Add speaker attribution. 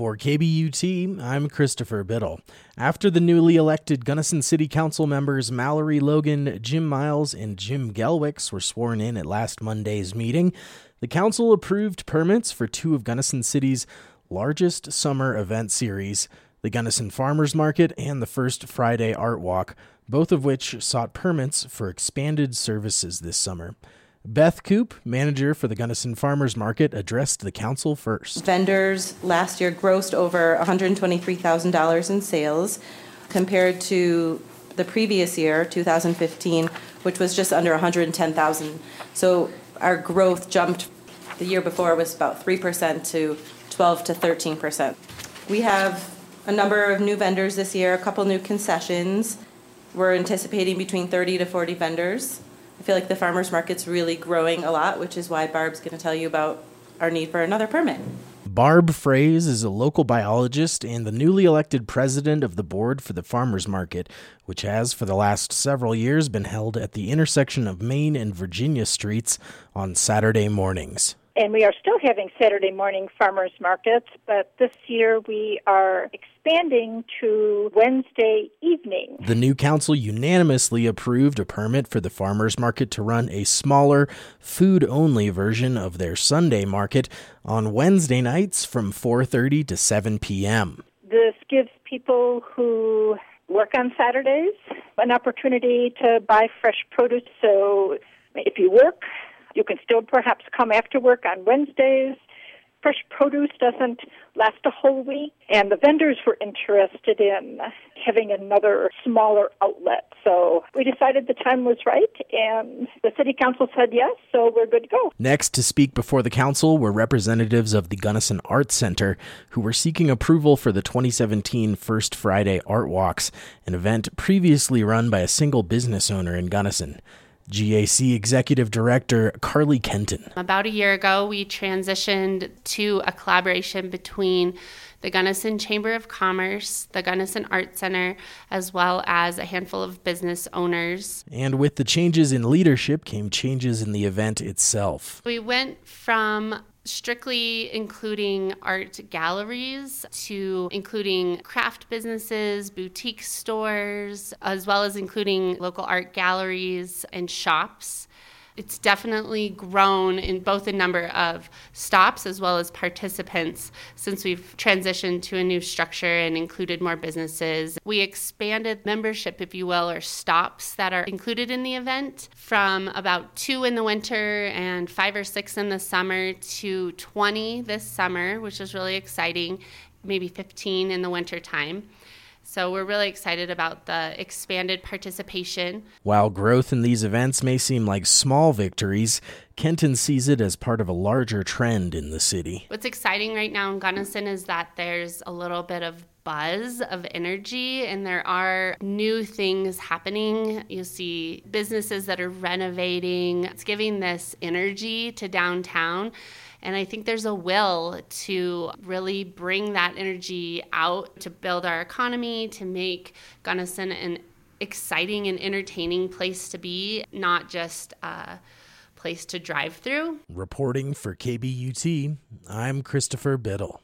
Speaker 1: For KBUT, I'm Christopher Biddle. After the newly elected Gunnison City Council members Mallory Logan, Jim Miles, and Jim Gelwicks were sworn in at last Monday's meeting, the council approved permits for two of Gunnison City's largest summer event series, the Gunnison Farmers Market and the First Friday Art Walk, both of which sought permits for expanded services this summer. Beth Coop, manager for the Gunnison Farmers Market, addressed the council first.
Speaker 2: Vendors last year grossed over $123,000 in sales compared to the previous year, 2015, which was just under 110,000. So our growth jumped. The year before was about 3% to 12 to 13%. We have a number of new vendors this year, a couple new concessions. We're anticipating between 30 to 40 vendors. I feel like the farmers market's really growing a lot, which is why Barb's going to tell you about our need for another permit.
Speaker 1: Barb Frais is a local biologist and the newly elected president of the board for the farmers market, which has for the last several years been held at the intersection of Main and Virginia streets on Saturday mornings
Speaker 3: and we are still having Saturday morning farmers markets, but this year we are expanding to Wednesday evening.
Speaker 1: The new council unanimously approved a permit for the farmers market to run a smaller, food only version of their Sunday market on Wednesday nights from 4:30 to 7 p.m.
Speaker 3: This gives people who work on Saturdays an opportunity to buy fresh produce. So if you work you can still perhaps come after work on Wednesdays. Fresh produce doesn't last a whole week, and the vendors were interested in having another smaller outlet. So we decided the time was right, and the city council said yes, so we're good to go.
Speaker 1: Next to speak before the council were representatives of the Gunnison Arts Center, who were seeking approval for the 2017 First Friday Art Walks, an event previously run by a single business owner in Gunnison. GAC Executive Director Carly Kenton.
Speaker 4: About a year ago, we transitioned to a collaboration between the Gunnison Chamber of Commerce, the Gunnison Art Center, as well as a handful of business owners.
Speaker 1: And with the changes in leadership came changes in the event itself.
Speaker 4: We went from strictly including art galleries to including craft businesses, boutique stores, as well as including local art galleries and shops it's definitely grown in both the number of stops as well as participants since we've transitioned to a new structure and included more businesses. We expanded membership, if you will, or stops that are included in the event from about two in the winter and five or six in the summer to 20 this summer, which is really exciting, maybe 15 in the winter time. So we're really excited about the expanded participation.
Speaker 1: While growth in these events may seem like small victories, Kenton sees it as part of a larger trend in the city.
Speaker 4: What's exciting right now in Gunnison is that there's a little bit of buzz of energy and there are new things happening. You see businesses that are renovating. It's giving this energy to downtown. And I think there's a will to really bring that energy out to build our economy, to make Gunnison an exciting and entertaining place to be, not just a place to drive through.
Speaker 1: Reporting for KBUT, I'm Christopher Biddle.